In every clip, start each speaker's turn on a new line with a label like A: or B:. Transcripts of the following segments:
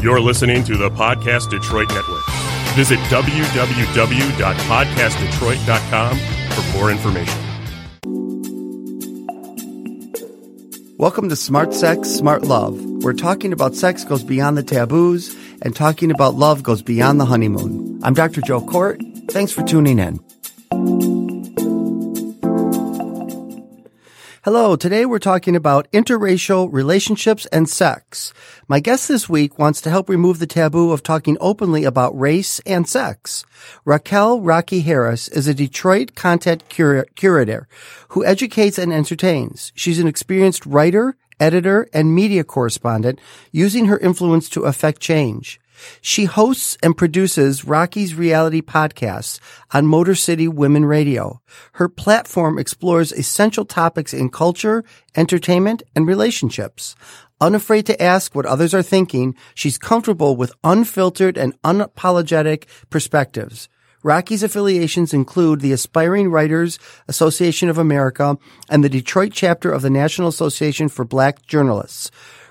A: You're listening to the Podcast Detroit Network. Visit www.podcastdetroit.com for more information.
B: Welcome to Smart Sex, Smart Love. Where talking about sex goes beyond the taboos and talking about love goes beyond the honeymoon. I'm Dr. Joe Kort. Thanks for tuning in. Hello, today we're talking about interracial relationships and sex. My guest this week wants to help remove the taboo of talking openly about race and sex. Raquel Rocky Harris is a Detroit content cur- curator who educates and entertains. She's an experienced writer, editor, and media correspondent using her influence to affect change. She hosts and produces Rocky's reality podcasts on Motor City Women Radio. Her platform explores essential topics in culture, entertainment, and relationships. Unafraid to ask what others are thinking, she's comfortable with unfiltered and unapologetic perspectives. Rocky's affiliations include the Aspiring Writers Association of America and the Detroit chapter of the National Association for Black Journalists.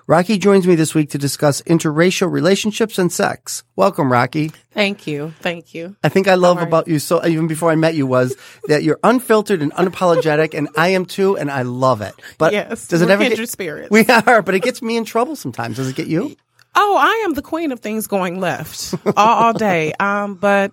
B: Rocky joins me this week to discuss interracial relationships and sex. Welcome, Rocky.
C: Thank you. Thank you.
B: I think I love about you so even before I met you was that you're unfiltered and unapologetic, and I am too, and I love it. But
C: yes,
B: does it
C: we're
B: ever
C: kindred
B: get
C: spirits.
B: We are, but it gets me in trouble sometimes. Does it get you?
C: Oh, I am the queen of things going left all, all day. Um, but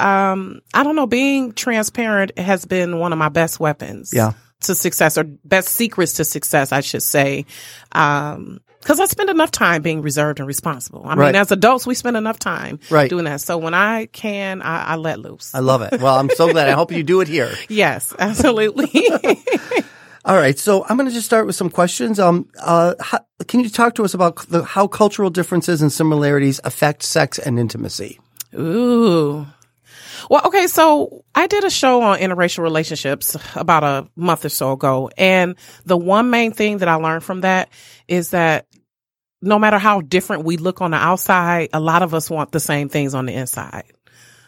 C: um, I don't know. Being transparent has been one of my best weapons.
B: Yeah.
C: To success or best secrets to success, I should say. Um, cause I spend enough time being reserved and responsible. I
B: Right.
C: mean, as adults, we spend enough time
B: Right.
C: doing that. So when I can, I, I let loose.
B: I love it. Well, I'm so glad. I hope you do it here.
C: yes, absolutely.
B: All right, so I'm going to just start with some questions. Um, uh, how, can you talk to us about the, how cultural differences and similarities affect sex and intimacy?
C: Ooh. Well, okay, so I did a show on interracial relationships about a month or so ago. And the one main thing that I learned from that is that no matter how different we look on the outside, a lot of us want the same things on the inside.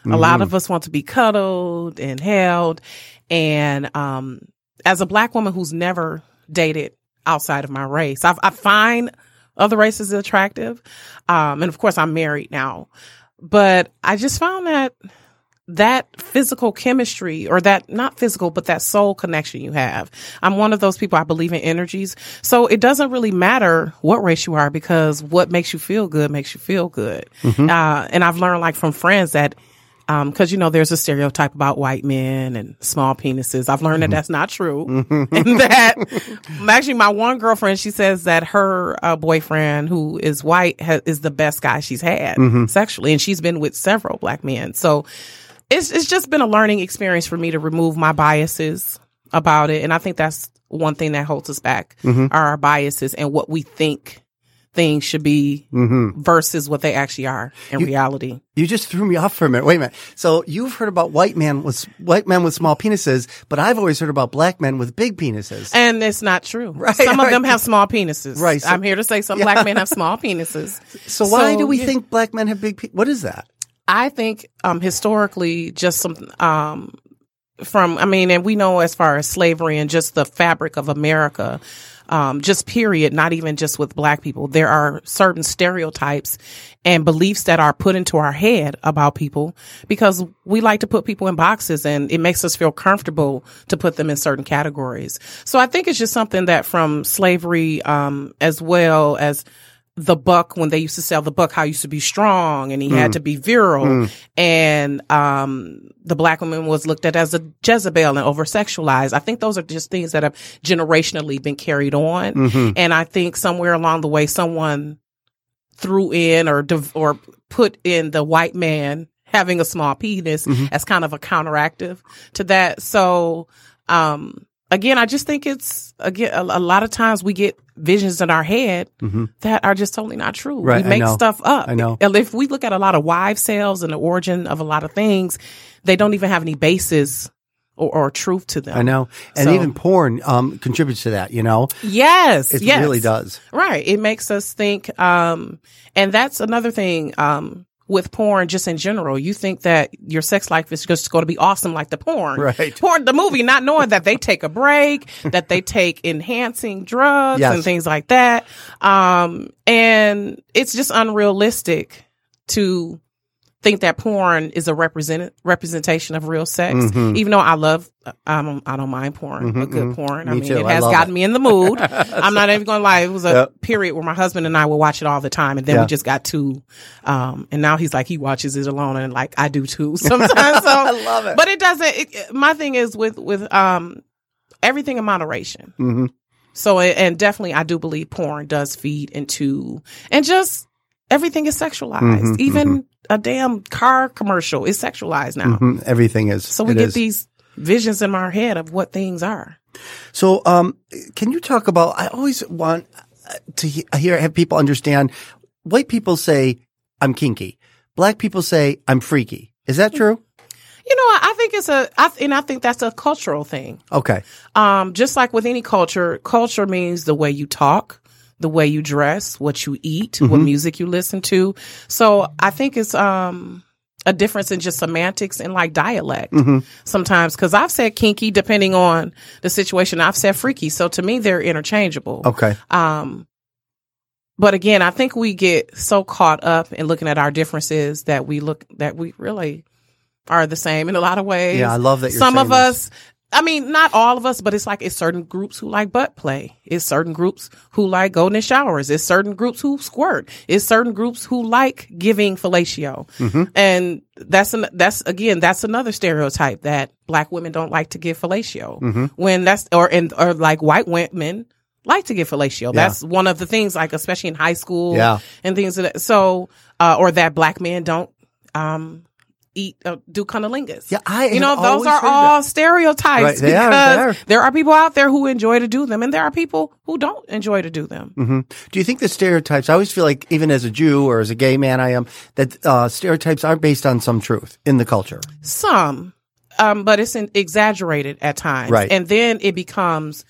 C: A lot of us want to be cuddled and held. And, um, as a black woman who's never dated outside of my race, I, I find other races attractive. Um, and of course I'm married now, but I just found that that physical chemistry or that not physical, but that soul connection you have. I'm one of those people. I believe in energies. So it doesn't really matter what race you are because what makes you feel good makes you feel good. Uh, and I've learned like from friends that um, cause you know, there's a stereotype about white men and small penises. I've learned that that's not true. and that actually my one girlfriend, she says that her uh, boyfriend who is white ha- is the best guy she's had sexually. And she's been with several black men. So it's, it's just been a learning experience for me to remove my biases about it. And I think that's one thing that holds us back mm-hmm. are our biases and what we think things should be mm-hmm. versus what they actually are in reality.
B: You just threw me off for a minute. Wait a minute. So you've heard about white men with white men with small penises, but I've always heard about black men with big penises.
C: And it's not true.
B: Right,
C: some of
B: right.
C: them have small penises.
B: Right, so-
C: I'm here to say some black men have small penises.
B: so why do we
C: yeah.
B: think black men have big? Pe- what is that?
C: I think um, historically, just some um, from I mean, and we know as far as slavery and just the fabric of America, um, just period, not even just with black people. There are certain stereotypes and beliefs that are put into our head about people because we like to put people in boxes and it makes us feel comfortable to put them in certain categories. So I think it's just something that from slavery, um, as well as the buck when they used to sell the buck how he used to be strong and he had to be virile and um the black woman was looked at as a Jezebel and over sexualized. I think those are just things that have generationally been carried on. And I think somewhere along the way someone threw in or div- or put in the white man having a small penis as kind of a counteractive to that. So um again, I just think it's again a, a lot of times we get visions in our head that are just totally not true.
B: Mm-hmm. Right,
C: we make stuff up.
B: I know.
C: And if we look at a lot of wives' sales and the origin of a lot of things, they don't even have any basis or, or truth to them.
B: I know, and
C: So-
B: even porn um, contributes to that. You know,
C: Yes,
B: it
C: yes.
B: really does.
C: Right. It makes us think, um, and that's another thing, um, with porn just in general. You think that your sex life is just going to be awesome like the porn.
B: Right.
C: Porn, the movie, not knowing that they take a break, that they take enhancing drugs
B: Yes.
C: and things like that. Um, and it's just unrealistic to think that porn is a represent representation of real sex.
B: Mhm.
C: Even though I love, I don't, I don't mind porn,
B: Mhm,
C: a good porn. I mean,
B: too.
C: it has gotten
B: it.
C: me in the mood. I'm not even going to lie. It was a
B: Yep.
C: period where my husband and I would watch it all the time, and then
B: Yeah.
C: we just got too. Um, and now he's like he watches it alone, and like I do too sometimes. So
B: I love it.
C: but it doesn't. It, my thing is with with um everything in moderation.
B: hmm
C: So and definitely, I do believe porn does feed into and just everything is sexualized.
B: Mhm,
C: Even a damn car commercial is sexualized now.
B: hmm Everything is.
C: So we
B: it
C: get
B: is.
C: these visions in our head of what things are.
B: So, um, can you talk about? I always want to he- hear have people understand. White people say I'm kinky. Black people say I'm freaky. Is that true?
C: You know, I, I think it's a, I, and I think that's a cultural thing.
B: Okay.
C: Um, just like with any culture, culture means the way you talk, the way you dress, what you eat, what
B: Mhm.
C: music you listen to. So I think it's um a difference in just semantics and like dialect
B: hmm
C: sometimes. Cause I've said kinky depending on the situation. I've said freaky. So to me, they're interchangeable.
B: Okay.
C: Um, but again, I think we get so caught up in looking at our differences that we look that we really are the same in a lot of ways.
B: Yeah, I love that. You're
C: Some of us, I mean, not all of us, but it's like it's certain groups who like butt play. It's certain groups who like golden in showers. It's certain groups who squirt. It's certain groups who like giving fellatio.
B: Mhm.
C: And that's an, that's again, that's another stereotype that black women don't like to give fellatio
B: Mhm.
C: when that's, or, and, or like white women like to give fellatio.
B: Yeah.
C: That's one of the things, like, especially in high school
B: Yeah.
C: and things of that. So, uh, or that black men don't, um, eat, uh, do cunnilingus.
B: Yeah. I.
C: You know, those are all stereotypes
B: Right, they are,
C: because
B: they are.
C: there are people out there who enjoy to do them and there are people who don't enjoy to do them.
B: hmm Do you think the stereotypes? I always feel like, even as a Jew or as a gay man, I am that uh, stereotypes are based on some truth in the culture.
C: Some, um, but it's in, exaggerated at times.
B: Right.
C: And then it becomes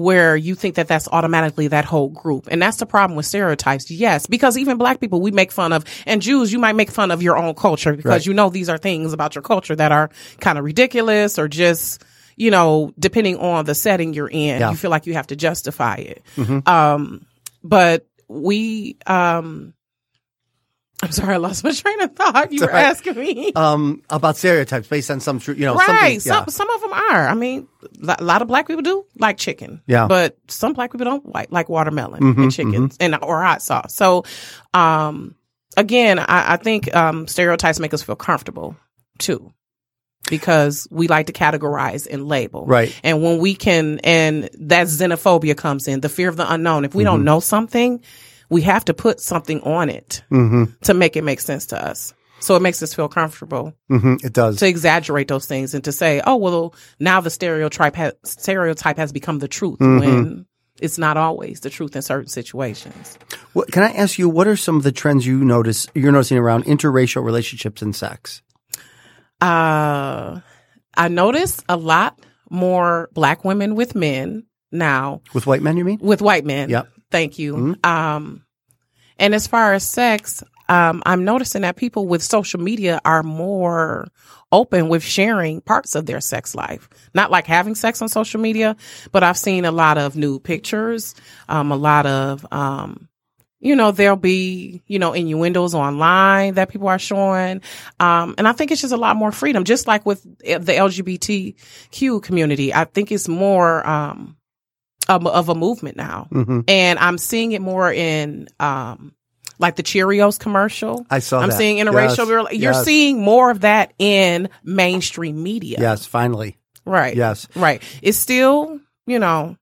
C: where you think that that's automatically that whole group. And that's the problem with stereotypes. Yes, because even black people we make fun of and Jews, you might make fun of your own culture because
B: Right.
C: you know these are things about your culture that are kind of ridiculous or just, you know, depending on the setting you're in,
B: Yeah.
C: you feel like you have to justify it.
B: Mhm.
C: Um, but we, um, I'm sorry, I lost my train of thought. You were
B: right.
C: asking me.
B: Um, about stereotypes based on some truth. You know,
C: right.
B: something- yeah.
C: Some some of them are. I mean, a lot of black people do like chicken.
B: Yeah.
C: But some black people don't like like watermelon
B: Mhm,
C: and chickens and or hot sauce. So, um, again, I, I think um stereotypes make us feel comfortable too, because we like to categorize and label.
B: Right.
C: And when we can, and that xenophobia comes in, the fear of the unknown. If we
B: Mm-hmm.
C: don't know something, we have to put something on it
B: hmm
C: to make it make sense to us. So it makes us feel comfortable
B: hmm It does.
C: to exaggerate those things and to say, oh, well, now the stereotype has, stereotype has become the truth
B: Mhm.
C: when it's not always the truth in certain situations.
B: What, can I ask you, what are some of the trends you notice you're noticing around interracial relationships and sex?
C: Uh, I notice a lot more black women with men now
B: With white men, you mean?
C: with white men.
B: Yep.
C: Thank you.
B: Mhm.
C: Um, and as far as sex, um, I'm noticing that people with social media are more open with sharing parts of their sex life. Not like having sex on social media, but I've seen a lot of nude pictures, um, a lot of, um, you know, there'll be, you know, innuendos online that people are showing. Um, and I think it's just a lot more freedom, just like with the LGBTQ community. I think it's more, um, of, of a movement now
B: hmm
C: and I'm seeing it more in um like the Cheerios commercial.
B: I saw
C: I'm
B: that.
C: seeing interracial.
B: Yes.
C: You're
B: Yes.
C: seeing more of that in mainstream media.
B: Yes, finally.
C: Right.
B: Yes.
C: Right. It's still, you know,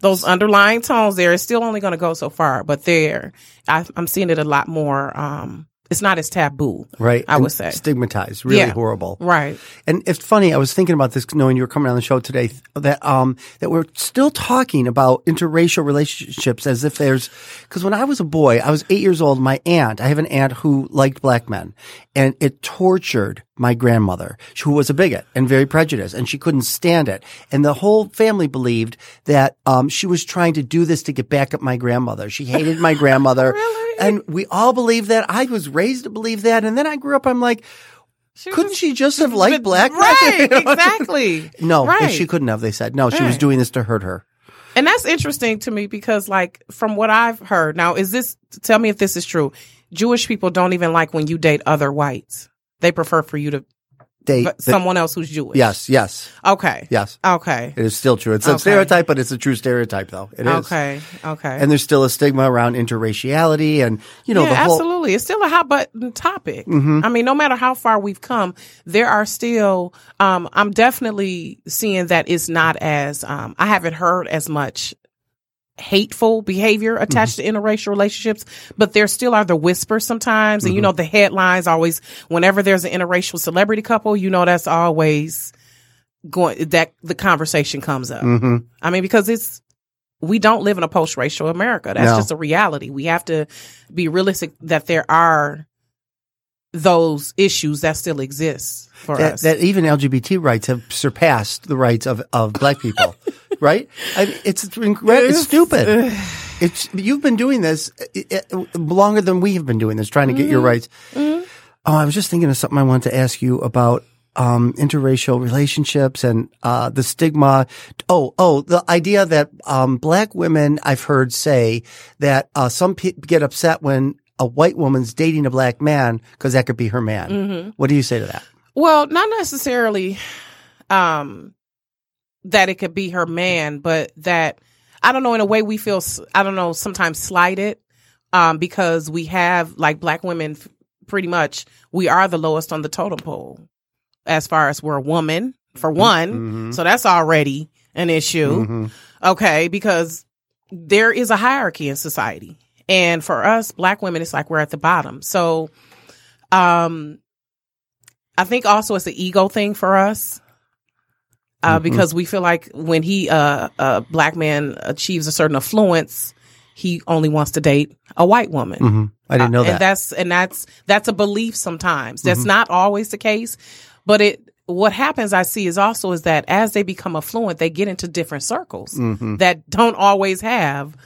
C: those underlying tones there. It's still only going to go so far, but there, I, I'm seeing it a lot more. Um, it's not as taboo.
B: Right.
C: I
B: And
C: would say.
B: Stigmatized. Really
C: Yeah.
B: horrible.
C: Right.
B: And it's funny, I was thinking about this knowing you were coming on the show today that um that we're still talking about interracial relationships as if there's cuz when I was a boy, I was 8 years old, my aunt, I have an aunt who liked black men and it tortured my grandmother, who was a bigot and very prejudiced, and she couldn't stand it. And the whole family believed that um, she was trying to do this to get back at my grandmother. She hated my grandmother,
C: Really?
B: and we all believed that. I was raised to believe that, and then I grew up. I'm like,
C: She
B: couldn't
C: just-
B: she just have liked black?
C: Right, exactly.
B: No,
C: Right.
B: she couldn't have. They said no. She was doing this to hurt her.
C: And that's interesting to me because, like, from what I've heard, now is this? Tell me if this is true. Jewish people don't even like when you date other whites. They prefer for you to date
B: they-
C: someone else who's Jewish.
B: yes, yes,
C: Okay.
B: yes.
C: Okay.
B: It is still true. It's a
C: Okay.
B: stereotype, but it's a true stereotype, though. It is.
C: Okay. Okay.
B: And there's still a stigma around interraciality, and you know
C: yeah,
B: the whole. Mm-hmm.
C: absolutely. It's still a hot button topic. I mean, no matter how far we've come, there are still. Um, I'm definitely seeing that it's not as. Um, I haven't heard as much hateful behavior attached
B: Mm-hmm.
C: to interracial relationships, but there still are the whispers sometimes. And you
B: Mm-hmm.
C: know, the headlines always. Whenever there's an interracial celebrity couple, you know that's always going. That the conversation comes up.
B: hmm
C: I mean, because it's we don't live in a post-racial America. That's
B: No.
C: just a reality. We have to be realistic that there are those issues that still exist for
B: That,
C: us.
B: that even LGBT rights have surpassed the rights of, of black people, right? I mean, it's it's, it's stupid. It's you've been doing this uh, uh, longer than we have been doing this, trying to get your
C: Mm-hmm.
B: rights. Oh, I was just thinking of something I wanted to ask you about um, interracial relationships and uh, the stigma. Oh, oh, the idea that um, black women, I've heard say that uh, some people get upset when a white woman's dating a black man because that could be her man.
C: Mm-hmm.
B: What do you say to that?
C: well, not necessarily um that it could be her man, but that I don't know in a way we feel I don't know sometimes slighted um because we have like black women pretty much we are the lowest on the totem pole as far as we're a woman for one.
B: Mhm.
C: So that's already an issue.
B: Mhm.
C: Okay. Because there is a hierarchy in society. And for us, black women, it's like we're at the bottom. So, um, I think also it's an ego thing for us. Uh,
B: Mhm.
C: because we feel like when he, uh, a black man achieves a certain affluence, he only wants to date a white woman.
B: Mhm. I didn't know
C: Uh,
B: that.
C: And that's and that's that's a belief sometimes. That's
B: Mhm.
C: not always the case, but it what happens I see is also is that as they become affluent, they get into different circles
B: Mhm.
C: that don't always have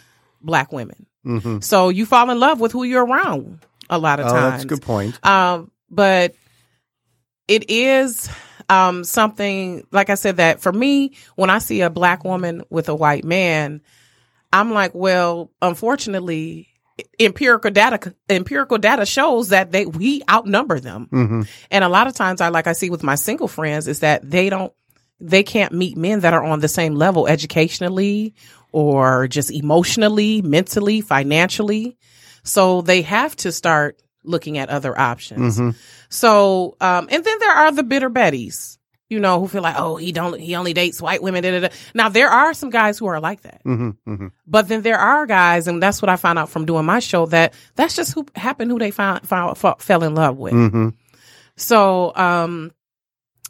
C: black women.
B: Mhm.
C: So you fall in love with who you're around a lot of
B: Oh,
C: times.
B: that's a good point.
C: Um, but it is um, something like I said that for me, when I see a black woman with a white man, I'm like, well, unfortunately, empirical data empirical data shows that they we outnumber them.
B: hmm
C: And a lot of times I like I see with my single friends is that they don't they can't meet men that are on the same level educationally or just emotionally, mentally, financially. So they have to start looking at other options.
B: hmm
C: So, um, and then there are the bitter betties, you know, who feel like, oh, he don't, he only dates white women. Da, da, da. Now there are some guys who are like that,
B: hmm hmm
C: but then there are guys, and that's what I found out from doing my show that that's just who happened, who they found, found fell in love with.
B: hmm
C: So, um,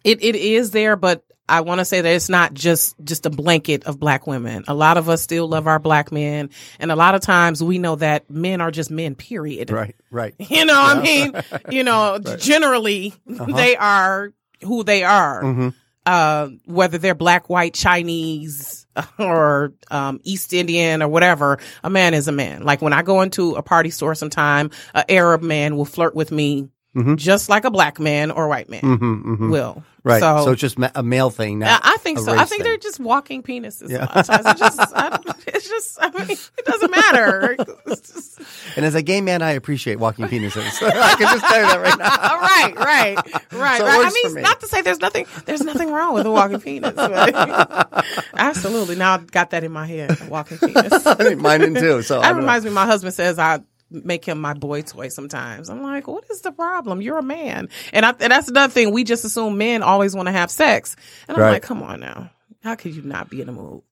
C: it, it is there, but I want to say that it's not just, just a blanket of black women. A lot of us still love our black men. And a lot of times we know that men are just men, period.
B: Right, right.
C: You know, I mean, you know, generally
B: Uh-huh.
C: they are who they are.
B: hmm
C: Uh, whether they're black, white, Chinese, or um, East Indian or whatever, a man is a man. Like when I go into a party store sometime, an Arab man will flirt with me
B: Mhm.
C: just like a black man or white man
B: hmm hmm
C: will.
B: Right. So,
C: So,
B: it's just a male thing.
C: I
B: Not
C: I think so. I think
B: thing.
C: they're just walking penises.
B: Yeah.
C: A lot of times. It's just, I, it's just, I mean, it doesn't matter. Just-
B: And as a gay man, I appreciate walking penises. I can just tell you that right now.
C: All right, right, right,
B: So
C: right. I mean,
B: me.
C: not to say there's nothing, there's nothing wrong with a walking penis. absolutely. Now I've got that in my head, a walking penis.
B: I mean, mine in too. So
C: That
B: don't know.
C: reminds me. My husband says I make him my boy toy sometimes. I'm like, what is the problem? You're a man, and, I, and that's another thing. We just assume men always want to have sex, and I'm
B: Right.
C: like, come on now, how could you not be in the mood?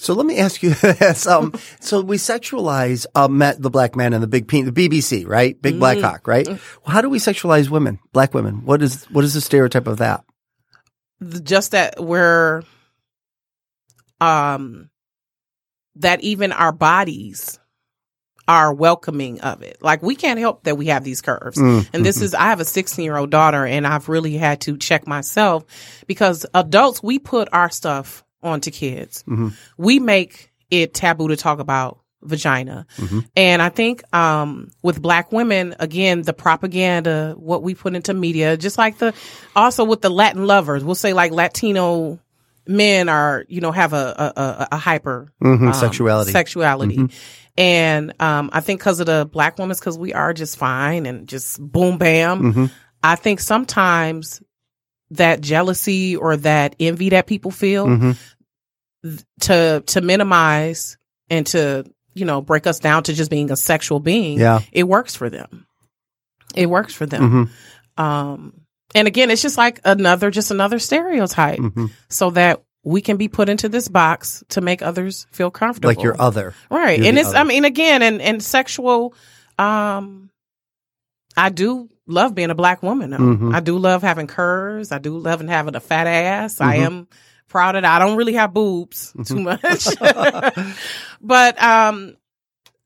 B: So let me ask you this. Um, so we sexualize uh, Matt, the black man and the big pe- the BBC, right? Big
C: Mm-hmm.
B: black cock, right? Well, how do we sexualize women, black women? What is what is the stereotype of that?
C: Just that we're, um, that even our bodies are welcoming of it. Like we can't help that we have these curves. Mm, and this mm-hmm. is, I have a 16 year old daughter and I've really had to check myself because adults, we put our stuff onto kids. Mm-hmm. We make it taboo to talk about vagina. Mm-hmm. And I think, um, with black women, again, the propaganda, what we put into media, just like the, also with the Latin lovers, we'll say like Latino men are, you know, have a, a, a, a hyper
B: Mhm,
C: um,
B: sexuality.
C: sexuality. And um, I think because of the black women, because we are just fine and just boom bam.
B: Mhm.
C: I think sometimes that jealousy or that envy that people feel
B: Mhm.
C: th- to to minimize and to you know break us down to just being a sexual being.
B: Yeah.
C: it works for them. It works for them.
B: Mhm.
C: Um, and again, it's just like another, just another stereotype,
B: Mhm.
C: so that we can be put into this box to make others feel comfortable.
B: Like your other.
C: Right.
B: You're
C: and it's,
B: other.
C: I mean, again, and, and sexual, um, I do love being a black woman.
B: Mhm.
C: I do love having curves. I do love having a fat ass. I
B: Mhm.
C: am proud of that. I don't really have boobs
B: Mm-hmm.
C: too much, but, um,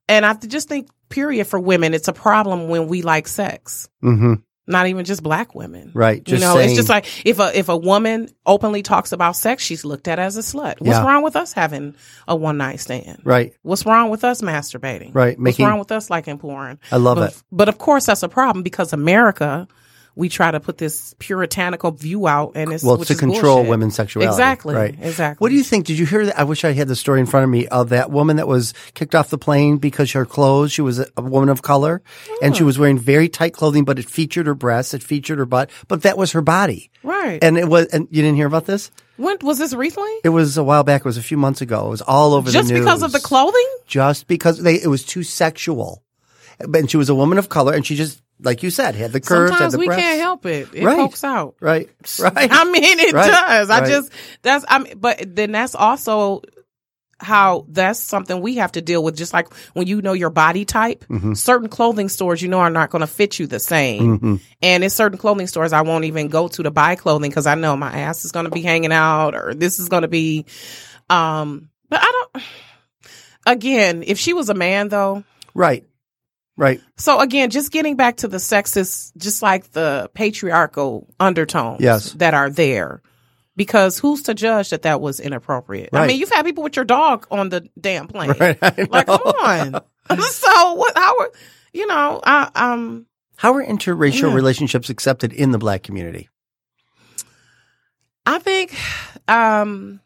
C: and I just think period for women, it's a problem when we like sex.
B: hmm
C: Not even just black women.
B: Right.
C: you know,
B: saying,
C: it's just like if a if a woman openly talks about sex, she's looked at as a slut. What's
B: Yeah.
C: wrong with us having a one night stand?
B: right.
C: What's wrong with us masturbating?
B: Right.
C: What's wrong with us liking porn?
B: I love
C: but,
B: it.
C: But of course, that's a problem because America, we try to put this puritanical view out, and it's
B: Well, to control
C: bullshit.
B: women's sexuality.
C: Exactly.
B: Right.
C: Exactly.
B: What do you think? Did you hear that? I wish I had the story in front of me of that woman that was kicked off the plane because her clothes, she was a, woman of color and she oh. was wearing very tight clothing, but it featured her breasts, it featured her butt, but that was her body.
C: Right.
B: And it was, and you didn't hear about this?
C: when was this recently?
B: It was a while back. It was a few months ago. It was all over
C: Just
B: the news.
C: Just because of the clothing?
B: Just because they, it was too sexual. And she was a woman of color and she just, like you said, had the curves,
C: Sometimes
B: the
C: we
B: breasts.
C: can't help it. It
B: Right.
C: pokes out.
B: Right. Right.
C: I mean, it
B: Right.
C: does. I just that's I mean, but then that's also how that's something we have to deal with. Just like when you know your body type,
B: Mm-hmm.
C: certain clothing stores you know are not going to fit you the same,
B: Mm-hmm.
C: and it's certain clothing stores I won't even go to to buy clothing because I know my ass is going to be hanging out or this is going to be. Um, but I don't. Again, if she was a man though,
B: right. Right.
C: so again, just getting back to the sexist, just like the patriarchal undertones
B: Yes.
C: that are there. Because who's to judge that that was inappropriate? I mean, you've had people with your dog on the damn plane.
B: Right.
C: Like, come on. so what? How? are- You know, I um,
B: How are interracial
C: Yeah.
B: relationships accepted in the black community?
C: I think, um,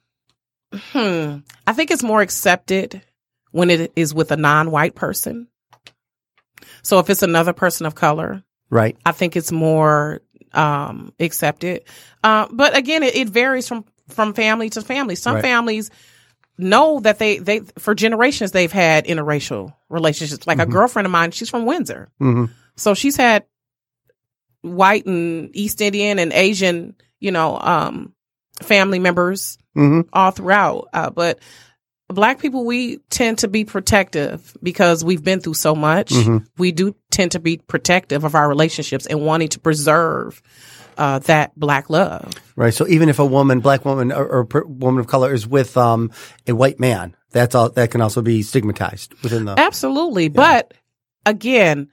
C: hmm, I think it's more accepted when it is with a non-white person. So if it's another person of color,
B: Right.
C: I think it's more um, accepted. Uh, but again, it, it varies from from family to family. Some
B: Right.
C: families know that they they for generations they've had interracial relationships. Like a girlfriend of mine, she's from Windsor,
B: hmm
C: so she's had white and East Indian and Asian, you know, um, family members
B: hmm
C: all throughout. Uh, but black people, we tend to be protective because we've been through so much.
B: Mhm.
C: We do tend to be protective of our relationships and wanting to preserve uh, that black love.
B: Right. So even if a woman, black woman, or, or per, woman of color is with um, a white man, that's all. That can also be stigmatized within the.
C: Absolutely. But again,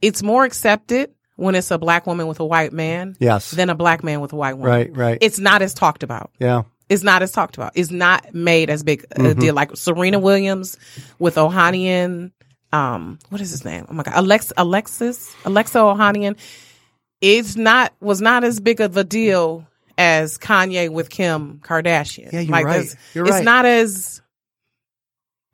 C: it's more accepted when it's a black woman with a white man
B: Yes.
C: than a black man with a white woman.
B: Right. Right.
C: It's not as talked about.
B: yeah.
C: It's not as talked about. It's not made as big a
B: Mm-hmm.
C: deal. Like Serena Williams with Ohanian, um, what is his name? Oh my god, Alex, Alexis, Alexa Ohanian. It's not was not as big of a deal as Kanye with Kim Kardashian.
B: Yeah, you're
C: like,
B: right. You're
C: it's
B: right.
C: not as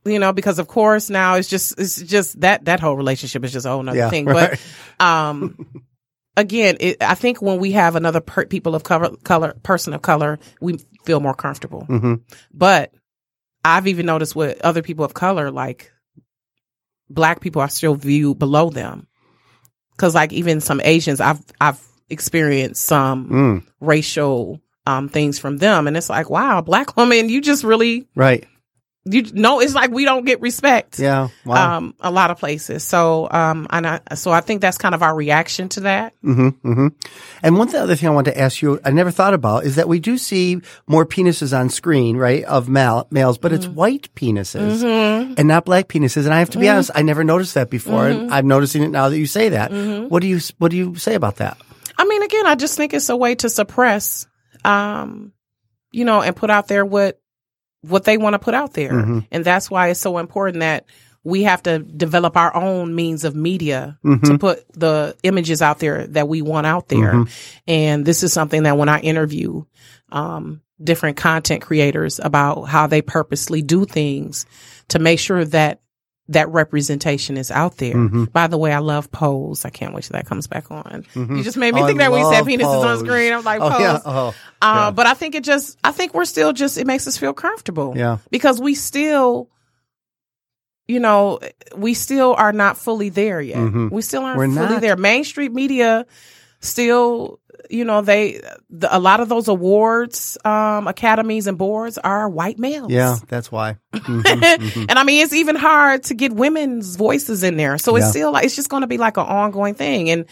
C: you know because of course now it's just it's just that that whole relationship is just a whole nother
B: Yeah.
C: thing.
B: right.
C: But um, again, it, I think when we have another per- people of color, color person of color, we feel more comfortable.
B: hmm
C: But I've even noticed with other people of color, like black people are still viewed below them. Cause like even some Asians, I've, I've experienced some
B: Mm.
C: racial, um, things from them. And it's like, wow, black woman, you just really,
B: Right.
C: You know, it's like we don't get respect.
B: Yeah. Wow.
C: Um, a lot of places. So, um, and I, so I think that's kind of our reaction to that.
B: Mm-hmm, mm-hmm. And one th- other thing I want to ask you, I never thought about, is that we do see more penises on screen, right, of mal- males, but it's white penises and not black penises. And I have to be honest, I never noticed that before, and I'm noticing it now that you say that. What do you What do you say about that?
C: I mean, again, I just think it's a way to suppress, um, you know, and put out there what what they want to put out there, mm-hmm. and that's why it's so important that we have to develop our own means of media mm-hmm. to put the images out there that we want out there. Mm-hmm. And this is something that when I interview um, different content creators about how they purposely do things to make sure that that representation is out there. By the way, I love Pose. I can't wait till that comes back on. You just made me
B: Oh, I
C: think that when you said penises on screen, I'm like,
B: Oh,
C: Pose.
B: yeah. Oh,
C: Uh, But I think it just, I think we're still just, it makes us feel comfortable.
B: Yeah.
C: Because we still, you know, we still are not fully there yet. We still aren't
B: Mm-hmm. We're
C: fully
B: not.
C: there. Mainstream media still, you know, they, the, a lot of those awards, um, academies and boards are white males.
B: yeah, that's why. Mhm.
C: and I mean, it's even hard to get women's voices in there. So it's
B: Yeah.
C: still like, it's just going to be like an ongoing thing. And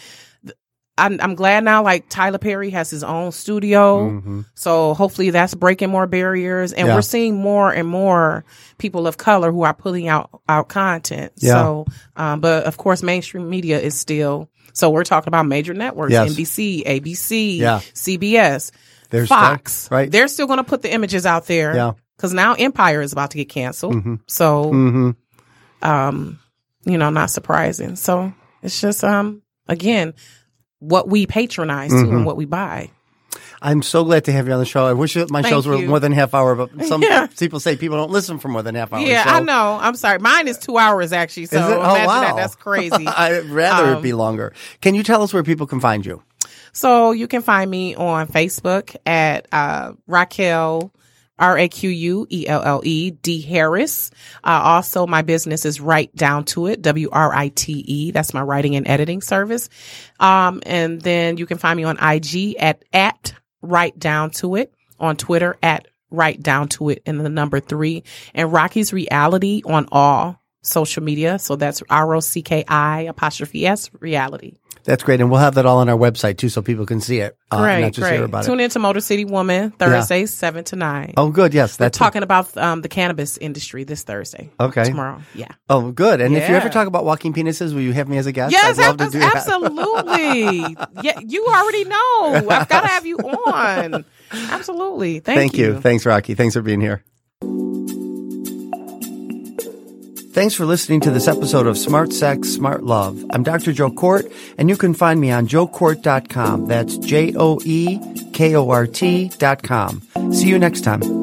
C: I'm, I'm glad now, like Tyler Perry has his own studio.
B: Mhm.
C: So hopefully that's breaking more barriers. And
B: Yeah.
C: we're seeing more and more people of color who are putting out, out content.
B: Yeah.
C: So, um, but of course, mainstream media is still, so we're talking about major networks,
B: Yes.
C: NBC, ABC,
B: Yeah.
C: CBS,
B: There's
C: Fox.
B: that, right?
C: They're still going to put the images out there.
B: Yeah.
C: Cause now Empire is about to get canceled.
B: Mhm.
C: So,
B: hmm
C: um, you know, not surprising. So it's just, um, again, what we patronize
B: Mm-hmm.
C: and what we buy.
B: I'm so glad to have you on the show. I wish my
C: Thank
B: shows were
C: you.
B: more than half hour, but some
C: Yeah.
B: people say people don't listen for more than half hour.
C: yeah,
B: so-
C: I know. I'm sorry. Mine is two hours actually. So
B: it? Oh,
C: imagine
B: wow.
C: that. That's crazy.
B: I'd rather it
C: Um,
B: be longer. Can you tell us where people can find you?
C: so you can find me on Facebook at uh, Raquel. R A Q U E L L E D Harris. Uh, also, my business is Write Down to It, W R I T E. That's my writing and editing service. Um, and then you can find me on IG at, at Write Down to It, on Twitter at Write Down to It, and the number three, and Rocky's Reality on all social media. So that's R O C K I apostrophe S reality.
B: That's great, and we'll have that all on our website too, so people can see it, uh,
C: Great, great. Tune
B: it.
C: in to Motor City Woman Thursdays seven to nine.
B: Oh, good. Yes,
C: We're
B: that's
C: talking about um, the cannabis industry this Thursday.
B: Okay.
C: tomorrow. Yeah.
B: Oh, good. And if you ever talk about walking penises, will you have me as a guest?
C: Yes,
B: I'd love to do that.
C: absolutely. yeah, you already know. I've got to have you on. Absolutely. Thank,
B: Thank you. Thanks, Rocky. Thanks for being here. Thanks for listening to this episode of Smart Sex, Smart Love. I'm Dr. Joe Kort, and you can find me on joekort.com. That's J O E K O R T.com. See you next time.